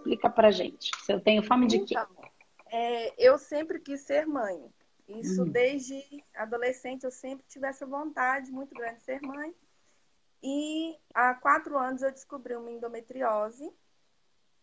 Explica pra gente. Se eu tenho fome de quê? Então, é, eu sempre quis ser mãe. Isso Hum. desde adolescente eu sempre tive essa vontade muito grande de ser mãe. E há quatro anos eu descobri uma endometriose.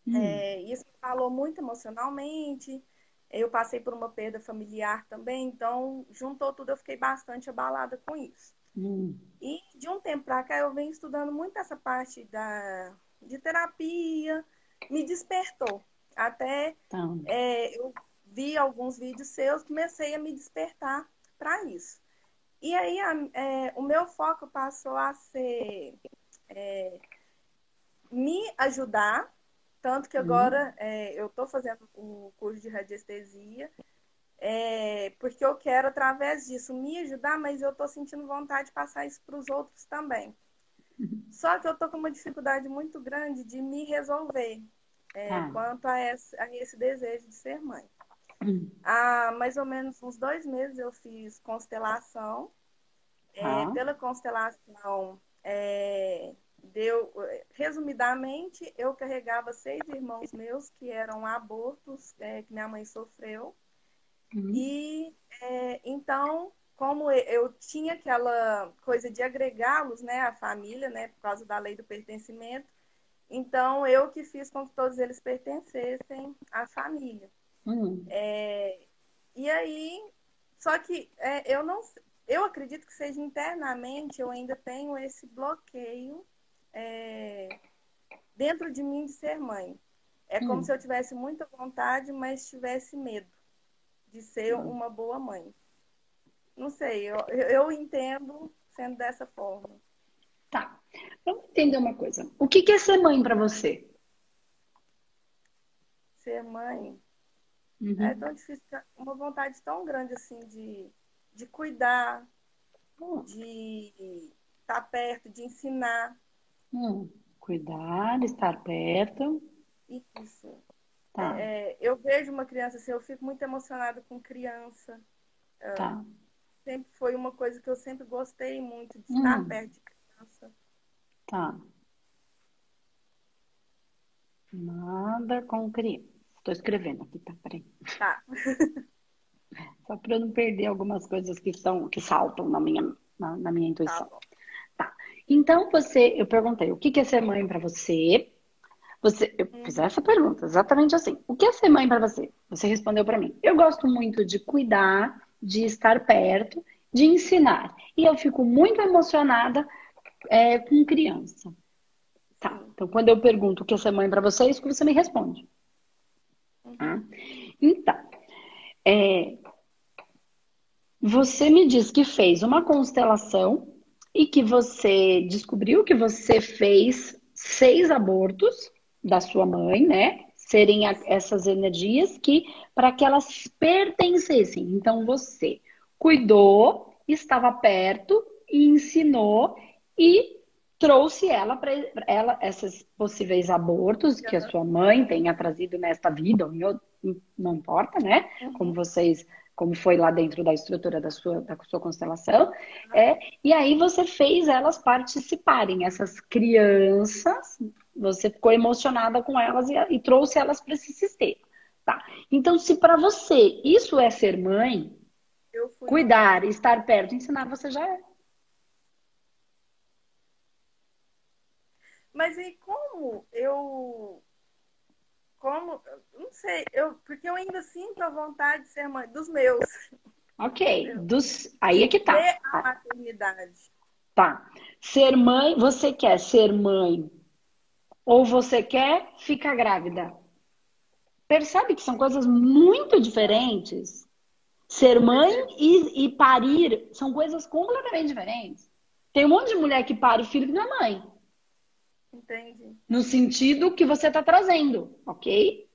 Hum. É, isso me falou muito emocionalmente. Eu passei por uma perda familiar também, então juntou tudo, eu fiquei bastante abalada com isso. Hum. E de um tempo para cá eu venho estudando muito essa parte da, de terapia, me despertou. Até Então, é, eu vi alguns vídeos seus, comecei a me despertar para isso. E aí a- é, o meu foco passou a ser é, me ajudar, tanto que Uhum. agora é, eu estou fazendo o curso de radiestesia, é, porque eu quero, através disso, me ajudar, mas eu estou sentindo vontade de passar isso para os outros também. Só que eu estou com uma dificuldade muito grande de me resolver é, Ah. quanto a esse, a esse desejo de ser mãe. hum. Há mais ou menos uns dois meses eu fiz constelação. É, Ah. pela constelação, é, deu, resumidamente, eu carregava seis irmãos meus que eram abortos é, que minha mãe sofreu. Hum. E é, então, como eu tinha aquela coisa de agregá-los, né, à família, né, por causa da lei do pertencimento, então eu que fiz com que todos eles pertencessem à família. Hum. É, e aí, só que é, eu não, eu acredito que seja internamente eu ainda tenho esse bloqueio é, dentro de mim de ser mãe. É como Hum. se eu tivesse muita vontade, mas tivesse medo de ser Hum. uma boa mãe. Não sei, eu, eu entendo sendo dessa forma. Tá. Vamos entender uma coisa. O que que é ser mãe pra você? Ser mãe Uhum. é tão difícil, uma vontade tão grande assim de, de cuidar, Hum. de estar perto, de ensinar. Hum. Cuidar, estar perto. Isso. Tá, É, eu vejo uma criança assim, eu fico muito emocionada com criança. tá. Sempre foi uma coisa que eu sempre gostei muito, de estar Hum. perto de criança. Tá. Nada com criança. Estou escrevendo aqui, tá? Peraí. Tá. Só para eu não perder algumas coisas que são, que saltam na minha, na, na minha Tá intuição. bom. Então, você, eu perguntei, o que que é ser mãe para você? Você, eu fiz essa pergunta, exatamente assim. O que é ser mãe para você? Você respondeu para mim. Eu gosto muito de cuidar, de estar perto, de ensinar. E eu fico muito emocionada é, com criança. Tá. Então, quando eu pergunto o que é ser mãe para você, é isso que você me responde. Tá? Então, é, você me diz que fez uma constelação e que você descobriu que você fez seis abortos da sua mãe, né? Serem essas energias que para que elas pertencessem. Então você cuidou, estava perto e ensinou e trouxe ela para ela esses possíveis abortos que a sua mãe tenha trazido nesta vida, ou em não importa, né? Como vocês, como foi lá dentro da estrutura da sua, da sua constelação, é, e aí você fez elas participarem, essas crianças, você ficou emocionada com elas e, e trouxe elas para esse sistema, tá? Então, se para você isso é ser mãe, cuidar, estar perto, ensinar, você já é. Mas e como eu. Como. Não sei, eu, porque eu ainda sinto a vontade de ser mãe dos meus. Ok, dos, aí é que tá. Ter a maternidade. Tá. Ser mãe, você quer ser mãe ou você quer ficar grávida? Percebe que são coisas muito diferentes? Ser mãe e, e parir são coisas completamente diferentes. Tem um monte de mulher que pare filho que não é mãe. Entendi. No sentido que você está trazendo, ok?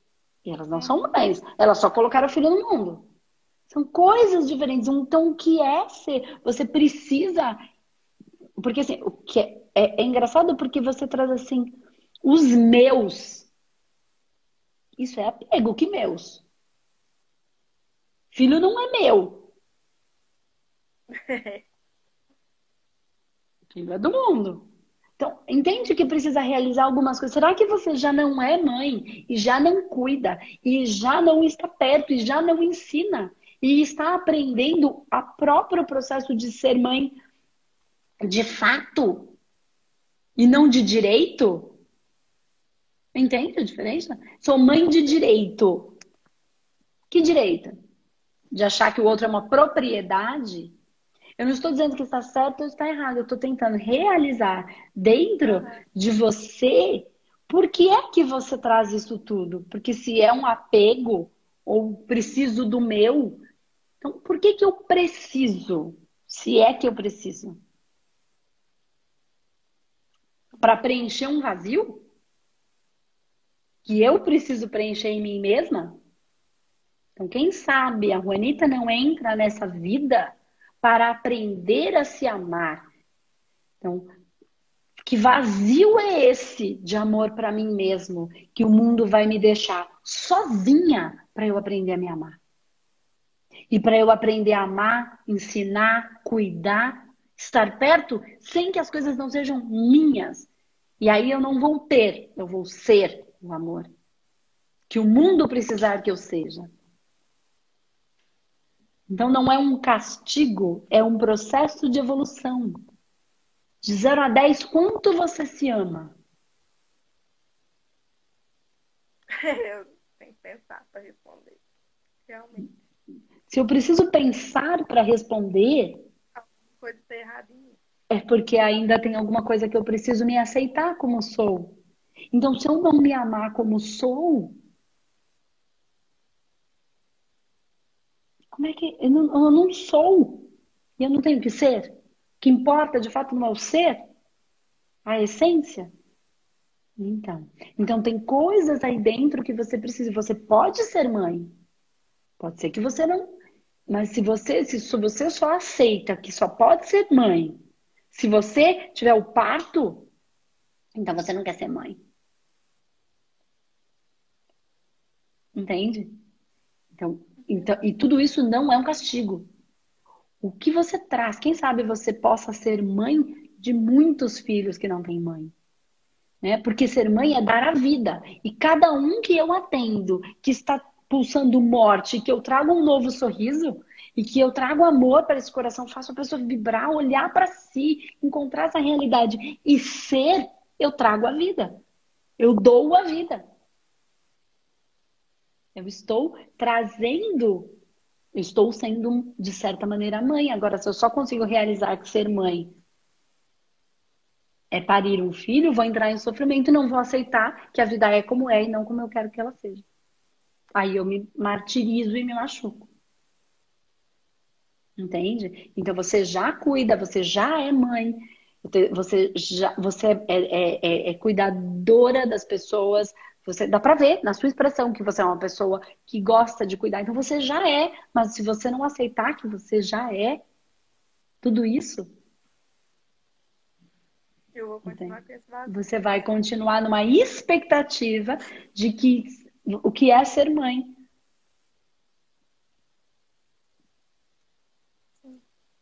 E elas não são mães, elas só colocaram o filho no mundo. São coisas diferentes. Então, o que é ser? Você precisa. Porque assim, o que é, é, é engraçado porque você traz assim, os meus. Isso é apego, que meus? Filho não é meu. Filho é do mundo. Então, entende que precisa realizar algumas coisas. Será que você já não é mãe e já não cuida e já não está perto e já não ensina e está aprendendo a próprio processo de ser mãe de fato e não de direito? Entende a diferença? Sou mãe de direito. Que direito? De achar que o outro é uma propriedade? Eu não estou dizendo que está certo ou está errado. Eu estou tentando realizar dentro de você por que é que você traz isso tudo. Porque se é um apego ou preciso do meu, então por que, que eu preciso? Se é que eu preciso. Para preencher um vazio? Que eu preciso preencher em mim mesma? Então, quem sabe a Juanita não entra nessa vida para aprender a se amar. Então, que vazio é esse de amor para mim mesmo que o mundo vai me deixar sozinha para eu aprender a me amar? E para eu aprender a amar, ensinar, cuidar, estar perto, sem que as coisas não sejam minhas. E aí eu não vou ter, eu vou ser o amor. Que o mundo precisar que eu seja. Então não é um castigo, é um processo de evolução. De 0 a 10, quanto você se ama? Eu tenho que pensar para responder. Realmente. Se eu preciso pensar para responder. Alguma coisa está errada em mim. É porque ainda tem alguma coisa que eu preciso me aceitar como sou. Então, se eu não me amar como sou, Que. Eu não, eu não sou. E eu não tenho que ser. O que importa de fato não é o ser, a essência. Então, então tem coisas aí dentro que você precisa. Você pode ser mãe. Pode ser que você não. Mas se você, se você só aceita que só pode ser mãe, se você tiver o parto, então você não quer ser mãe. Entende? Então, então, e tudo isso não é um castigo. O que você traz? Quem sabe você possa ser mãe de muitos filhos que não têm mãe. Né? Porque ser mãe é dar a vida. E cada um que eu atendo, que está pulsando morte, que eu trago um novo sorriso e que eu trago amor para esse coração, faço a pessoa vibrar, olhar para si, encontrar essa realidade e ser, eu trago a vida. Eu dou a vida. Eu estou trazendo, eu estou sendo, de certa maneira, mãe. Agora, se eu só consigo realizar que ser mãe é parir um filho, vou entrar em sofrimento e não vou aceitar que a vida é como é e não como eu quero que ela seja. Aí eu me martirizo e me machuco. Entende? Então você já cuida, você já é mãe, você já você é, é, é, é cuidadora das pessoas, você dá para ver na sua expressão que você é uma pessoa que gosta de cuidar. Então você já é, mas se você não aceitar que você já é tudo isso, eu vou continuar com esse. Você vai continuar numa expectativa de que o que é ser mãe.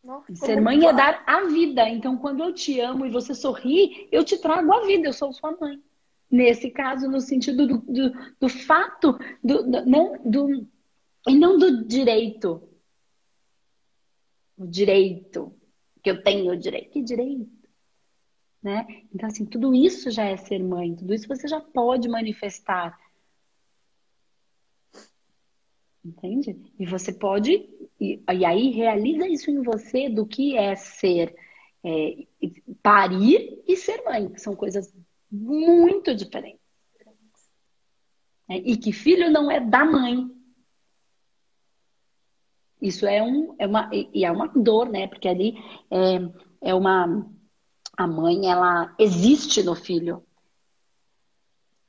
Nossa, ser mãe é dar a vida. Então, quando eu te amo e você sorri, eu te trago a vida. Eu sou sua mãe nesse caso, no sentido do, do, do fato, do, do, não, do, e não do direito. O direito, que eu tenho o direito. Que direito? Né? Então, assim, tudo isso já é ser mãe, tudo isso você já pode manifestar. Entende? E você pode, e, e aí realiza isso em você do que é ser, é, parir e ser mãe, que são coisas muito diferentes. É, e que filho não é da mãe. Isso é, um, é uma e é uma dor, né? Porque ali é, é uma a mãe ela existe no filho,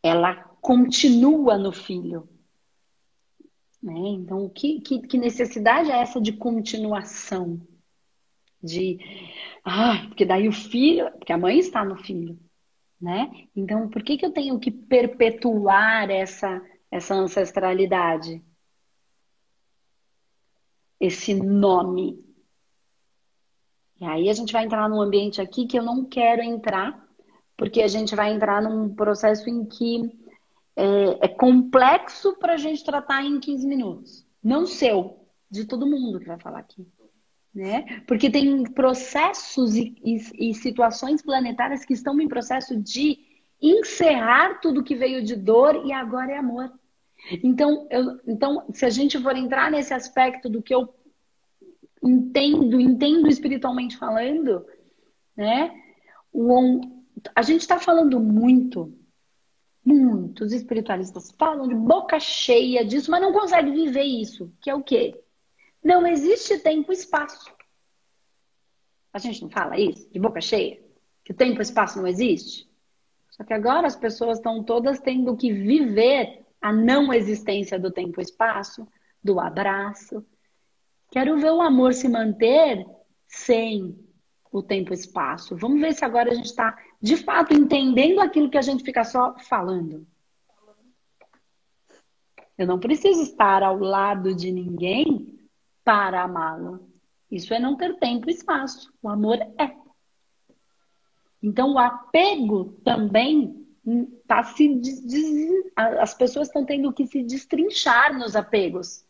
ela continua no filho. Né? Então, que, que, que necessidade é essa de continuação? De, ah, porque daí o filho, porque a mãe está no filho né? Então, por que, que eu tenho que perpetuar essa, essa ancestralidade? Esse nome. E aí a gente vai entrar num ambiente aqui que eu não quero entrar, porque a gente vai entrar num processo em que é, é complexo para a gente tratar em 15 minutos. Não seu, de todo mundo que vai falar aqui. Né? Porque tem processos e, e, e situações planetárias que estão em processo de encerrar tudo que veio de dor e agora é amor. Então, eu, então, se a gente for entrar nesse aspecto do que eu entendo, entendo espiritualmente falando, né? O, a gente está falando muito, muitos espiritualistas falam de boca cheia disso, mas não conseguem viver isso, que é o quê? Não existe tempo e espaço. A gente não fala isso de boca cheia? Que tempo e espaço não existe? Só que agora as pessoas estão todas tendo que viver a não existência do tempo e espaço, do abraço. Quero ver o amor se manter sem o tempo e espaço. Vamos ver se agora a gente está, de fato, entendendo aquilo que a gente fica só falando. Eu não preciso estar ao lado de ninguém para amá-lo. Isso é não ter tempo e espaço. O amor é. Então, o apego também está se. As pessoas estão tendo que se destrinchar nos apegos.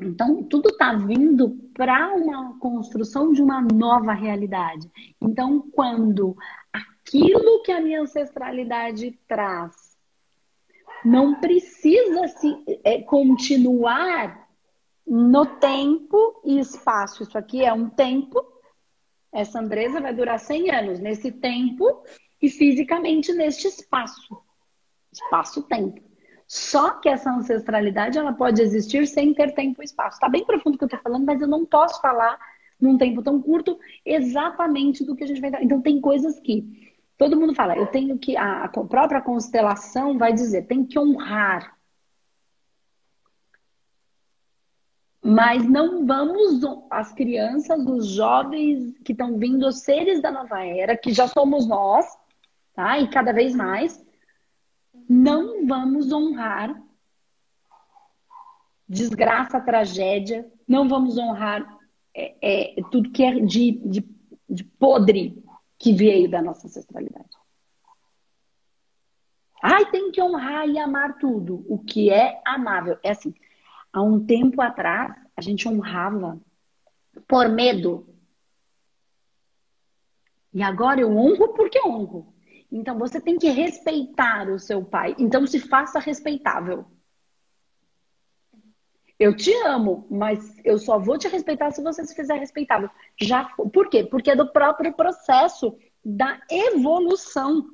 Então, tudo está vindo para uma construção de uma nova realidade. Então, quando aquilo que a minha ancestralidade traz não precisa se é, continuar no tempo e espaço. Isso aqui é um tempo. Essa Andresa vai durar 100 anos nesse tempo e fisicamente neste espaço. Espaço-tempo. Só que essa ancestralidade ela pode existir sem ter tempo e espaço. Está bem profundo o que eu estou falando, mas eu não posso falar num tempo tão curto exatamente do que a gente vai. Então tem coisas que todo mundo fala, eu tenho que a, a própria constelação vai dizer, tem que honrar. Mas não vamos as crianças, os jovens que estão vindo, os seres da nova era, que já somos nós, tá? E cada vez mais não vamos honrar desgraça, tragédia, não vamos honrar é, é, tudo que é de, de, de podre que veio da nossa ancestralidade. Ai, tem que honrar e amar tudo. O que é amável. É assim, há um tempo atrás, a gente honrava por medo. E agora eu honro porque honro. Então você tem que respeitar o seu pai. Então se faça respeitável. Eu te amo, mas eu só vou te respeitar se você se fizer respeitável. Já, por quê? Porque é do próprio processo da evolução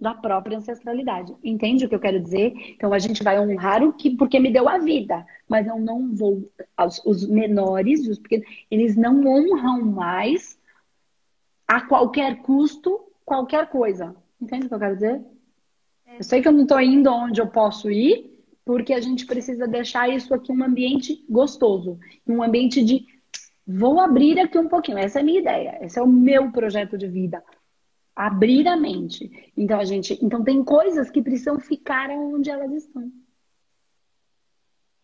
da própria ancestralidade. Entende o que eu quero dizer? Então a gente vai honrar o que porque me deu a vida, mas eu não vou os, os menores, os pequenos, eles não honram mais a qualquer custo qualquer coisa. Entende o que eu quero dizer? É. Eu sei que eu não estou indo onde eu posso ir, porque a gente precisa deixar isso aqui um ambiente gostoso, um ambiente de vou abrir aqui um pouquinho. Essa é a minha ideia, esse é o meu projeto de vida. Abrir a mente. Então a gente, então tem coisas que precisam ficar onde elas estão.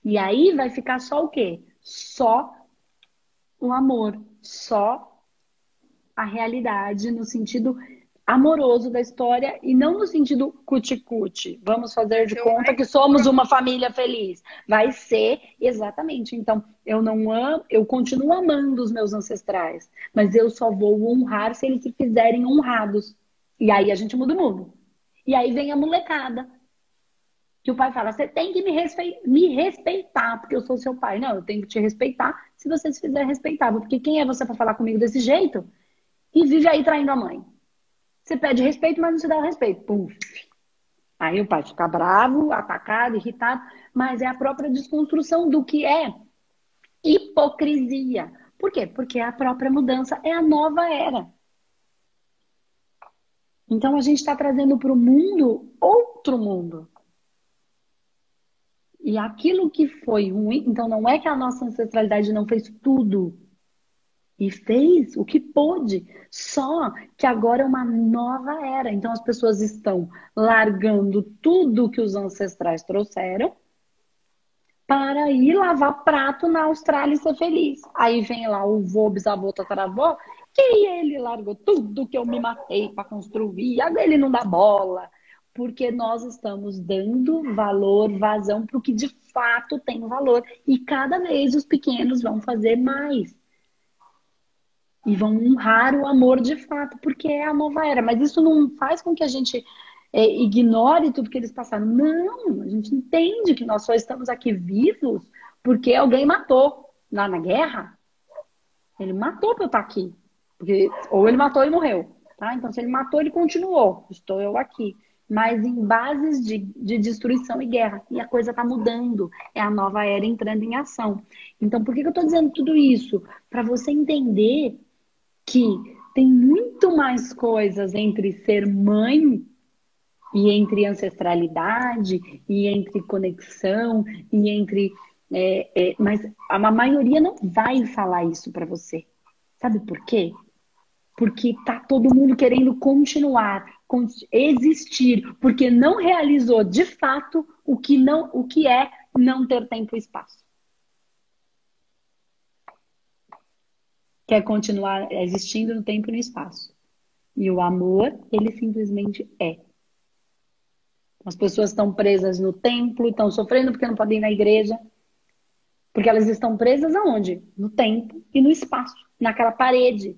E aí vai ficar só o quê? Só o amor, só a realidade no sentido amoroso da história e não no sentido cuti-cuti. Vamos fazer de conta que somos uma família feliz. Vai ser exatamente. Então, eu não amo, eu continuo amando os meus ancestrais, mas eu só vou honrar se eles se fizerem honrados. E aí a gente muda o mundo. E aí vem a molecada. Que o pai fala: "Você tem que me, respe... me respeitar, porque eu sou seu pai". Não, eu tenho que te respeitar se você se fizer respeitável, porque quem é você para falar comigo desse jeito? E vive aí traindo a mãe. Você pede respeito, mas não se dá o respeito. Pum. Aí o pai fica bravo, atacado, irritado, mas é a própria desconstrução do que é hipocrisia. Por quê? Porque a própria mudança é a nova era. Então a gente está trazendo para o mundo outro mundo. E aquilo que foi ruim, então não é que a nossa ancestralidade não fez tudo e fez o que pôde. Só que agora é uma nova era. Então as pessoas estão largando tudo que os ancestrais trouxeram para ir lavar prato na Austrália e ser feliz. Aí vem lá o vô, bisavô, tataravô, que ele largou tudo que eu me matei para construir, agora ele não dá bola. Porque nós estamos dando valor, vazão para o que de fato tem valor. E cada vez os pequenos vão fazer mais. E vão honrar o amor de fato, porque é a nova era. Mas isso não faz com que a gente é, ignore tudo que eles passaram. Não, a gente entende que nós só estamos aqui vivos porque alguém matou lá na guerra. Ele matou para eu estar aqui. Porque, ou ele matou e morreu. Tá? Então, se ele matou, ele continuou. Estou eu aqui. Mas em bases de, de destruição e guerra. E a coisa está mudando. É a nova era entrando em ação. Então, por que, que eu estou dizendo tudo isso? Para você entender que tem muito mais coisas entre ser mãe e entre ancestralidade, e entre conexão, e entre. É, é, mas a maioria não vai falar isso para você. Sabe por quê? Porque tá todo mundo querendo continuar, existir, porque não realizou de fato o que não, o que é não ter tempo e espaço. Quer continuar existindo no tempo e no espaço. E o amor, ele simplesmente é. As pessoas estão presas no templo, estão sofrendo porque não podem ir na igreja. Porque elas estão presas aonde? No tempo e no espaço, naquela parede.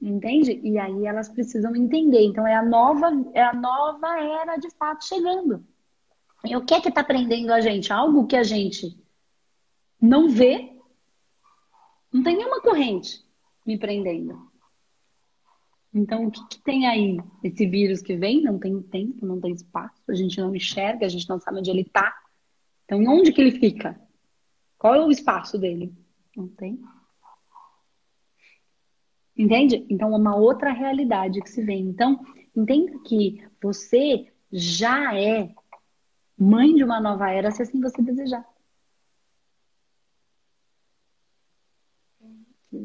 Entende? E aí elas precisam entender. Então é a nova, é a nova era de fato chegando. E o que é que está prendendo a gente? Algo que a gente não vê. Não tem nenhuma corrente me prendendo. Então, o que, que, tem aí? Esse vírus que vem não tem tempo, não tem espaço, a gente não enxerga, a gente não sabe onde ele está. Então, onde que ele fica? Qual é o espaço dele? Não tem. Entende? Então, é uma outra realidade que se vê. Então, entenda que você já é mãe de uma nova era, se assim você desejar.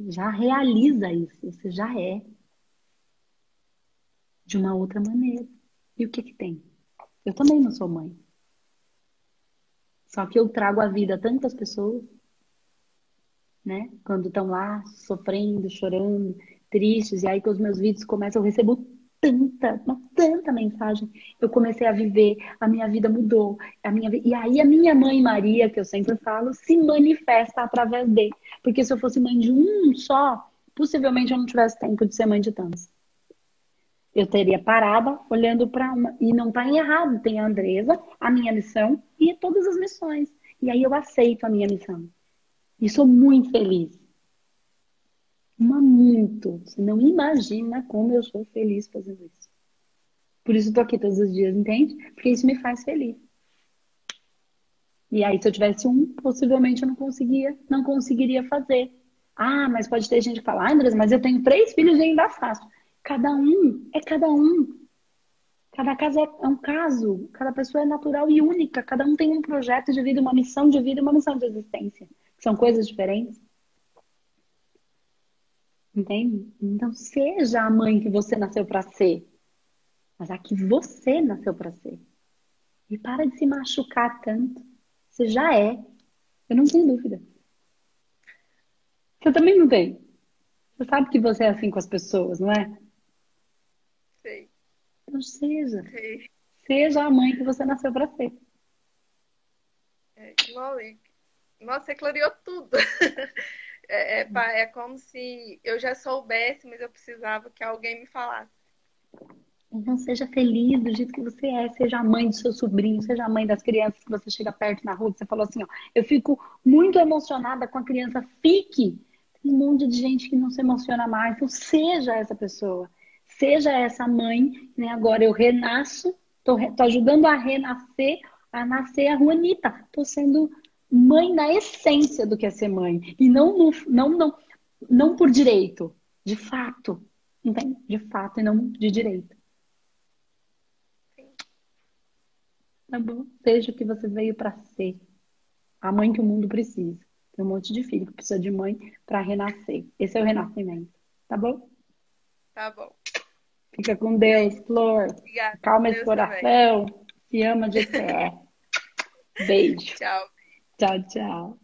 Já realiza isso, você já é de uma outra maneira. E o que que tem? Eu também não sou mãe. Só que eu trago a vida a tantas pessoas, né? Quando estão lá sofrendo, chorando, tristes, e aí que os meus vídeos começam, eu recebo tanta, tanta mensagem. Eu comecei a viver, a minha vida mudou, a minha e aí a minha mãe Maria, que eu sempre falo, se manifesta através de, porque se eu fosse mãe de um só, possivelmente eu não tivesse tempo de ser mãe de tantos eu teria parada olhando para uma. E não está errado, tem a Andresa, a minha missão e todas as missões. E aí eu aceito a minha missão. E sou muito feliz. Muito. Você não imagina como eu sou feliz fazendo isso. Por isso eu tô aqui todos os dias, entende? Porque isso me faz feliz. E aí, se eu tivesse um, possivelmente eu não conseguia, não conseguiria fazer. Ah, mas pode ter gente que fala, ah, Andresa, mas eu tenho três filhos e ainda faço. Cada um é cada um. Cada caso é um caso. Cada pessoa é natural e única. Cada um tem um projeto de vida, uma missão de vida uma missão de existência. São coisas diferentes. Entende? Então, seja a mãe que você nasceu para ser. Mas a que você nasceu para ser. E para de se machucar tanto. Você já é. Eu não tenho dúvida. Você também não tem. Você sabe que você é assim com as pessoas, não é? Sei. Então seja. Sei. Seja a mãe que você nasceu para ser. É, nossa, você clareou tudo. É, é, é, como se eu já soubesse, mas eu precisava que alguém me falasse. Então seja feliz do jeito que você é, seja a mãe do seu sobrinho, seja a mãe das crianças que você chega perto na rua, que você falou assim, ó, eu fico muito emocionada com a criança, fique. Tem um monte de gente que não se emociona mais, então seja essa pessoa. Seja essa mãe, né? Agora eu renasço, tô, tô ajudando a renascer, a nascer a Juanita. Tô sendo mãe na essência do que é ser mãe. E não, no, não, não, não por direito, de fato. Entende? De fato e não de direito. Tá bom? Seja o que você veio para ser. A mãe que o mundo precisa. Tem um monte de filho que precisa de mãe para renascer. Esse é o renascimento. Tá bom? Tá bom. Fica com Deus, Flor. Obrigada. Calma esse coração. Também. Se ama de fé. Beijo. Tchau. Tchau, tchau.